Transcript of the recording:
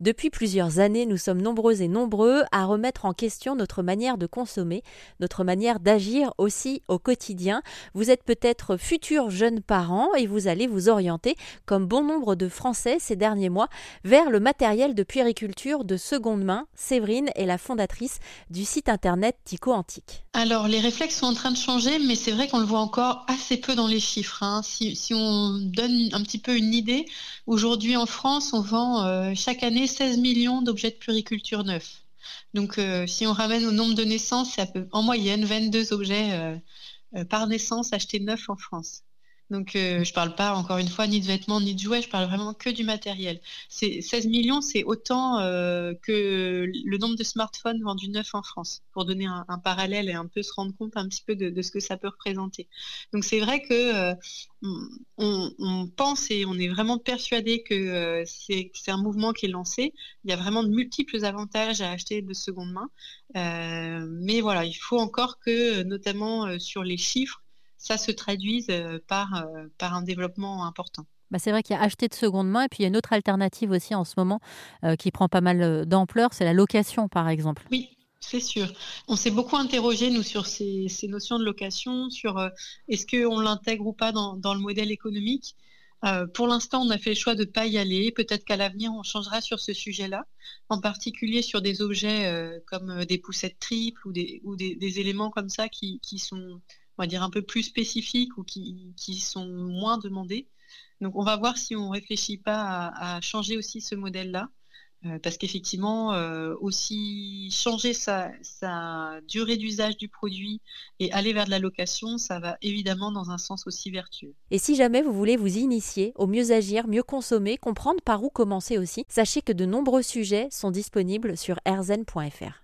Depuis plusieurs années, nous sommes nombreux et nombreux à remettre en question notre manière de consommer, notre manière d'agir aussi au quotidien. Vous êtes peut-être futurs jeunes parents et vous allez vous orienter, comme bon nombre de Français ces derniers mois, vers le matériel de puériculture de seconde main. Séverine est la fondatrice du site internet Tico Antique. Alors, les réflexes sont en train de changer, mais c'est vrai qu'on le voit encore assez peu dans les chiffres. Hein. Si, on donne un petit peu une idée, aujourd'hui en France, on vend euh, chaque année 16 millions d'objets de puriculture neufs. Donc, euh, si on ramène au nombre de naissances, c'est en moyenne 22 objets euh, par naissance achetés neufs en France. Donc, euh, je parle pas encore une fois ni de vêtements ni de jouets, je parle vraiment que du matériel. C'est 16 millions, c'est autant euh, que le nombre de smartphones vendus neufs en France, pour donner un, parallèle et un peu se rendre compte un petit peu de, ce que ça peut représenter. Donc, c'est vrai que euh, on, pense et on est vraiment persuadé que c'est un mouvement qui est lancé. Il y a vraiment de multiples avantages à acheter de seconde main, mais voilà, il faut encore que, notamment sur les chiffres ça se traduise euh, par, euh, par un développement important. Bah c'est vrai qu'il y a acheté de seconde main et puis il y a une autre alternative aussi en ce moment euh, qui prend pas mal d'ampleur, c'est la location par exemple. Oui, c'est sûr. On s'est beaucoup interrogé, nous, sur ces, ces notions de location, sur est-ce qu'on l'intègre ou pas dans, dans, le modèle économique. pour l'instant, on a fait le choix de ne pas y aller. Peut-être qu'à l'avenir, on changera sur ce sujet-là, en particulier sur des objets comme des poussettes triples ou des, ou des, des éléments comme ça qui, qui sont on va dire, un peu plus spécifiques ou qui, sont moins demandés. Donc on va voir si on ne réfléchit pas à, changer aussi ce modèle-là. Euh, parce qu'effectivement, euh, aussi changer sa, durée d'usage du produit et aller vers de la location, ça va évidemment dans un sens aussi vertueux. Et si jamais vous voulez vous initier au mieux agir, mieux consommer, comprendre par où commencer aussi, sachez que de nombreux sujets sont disponibles sur erzen.fr.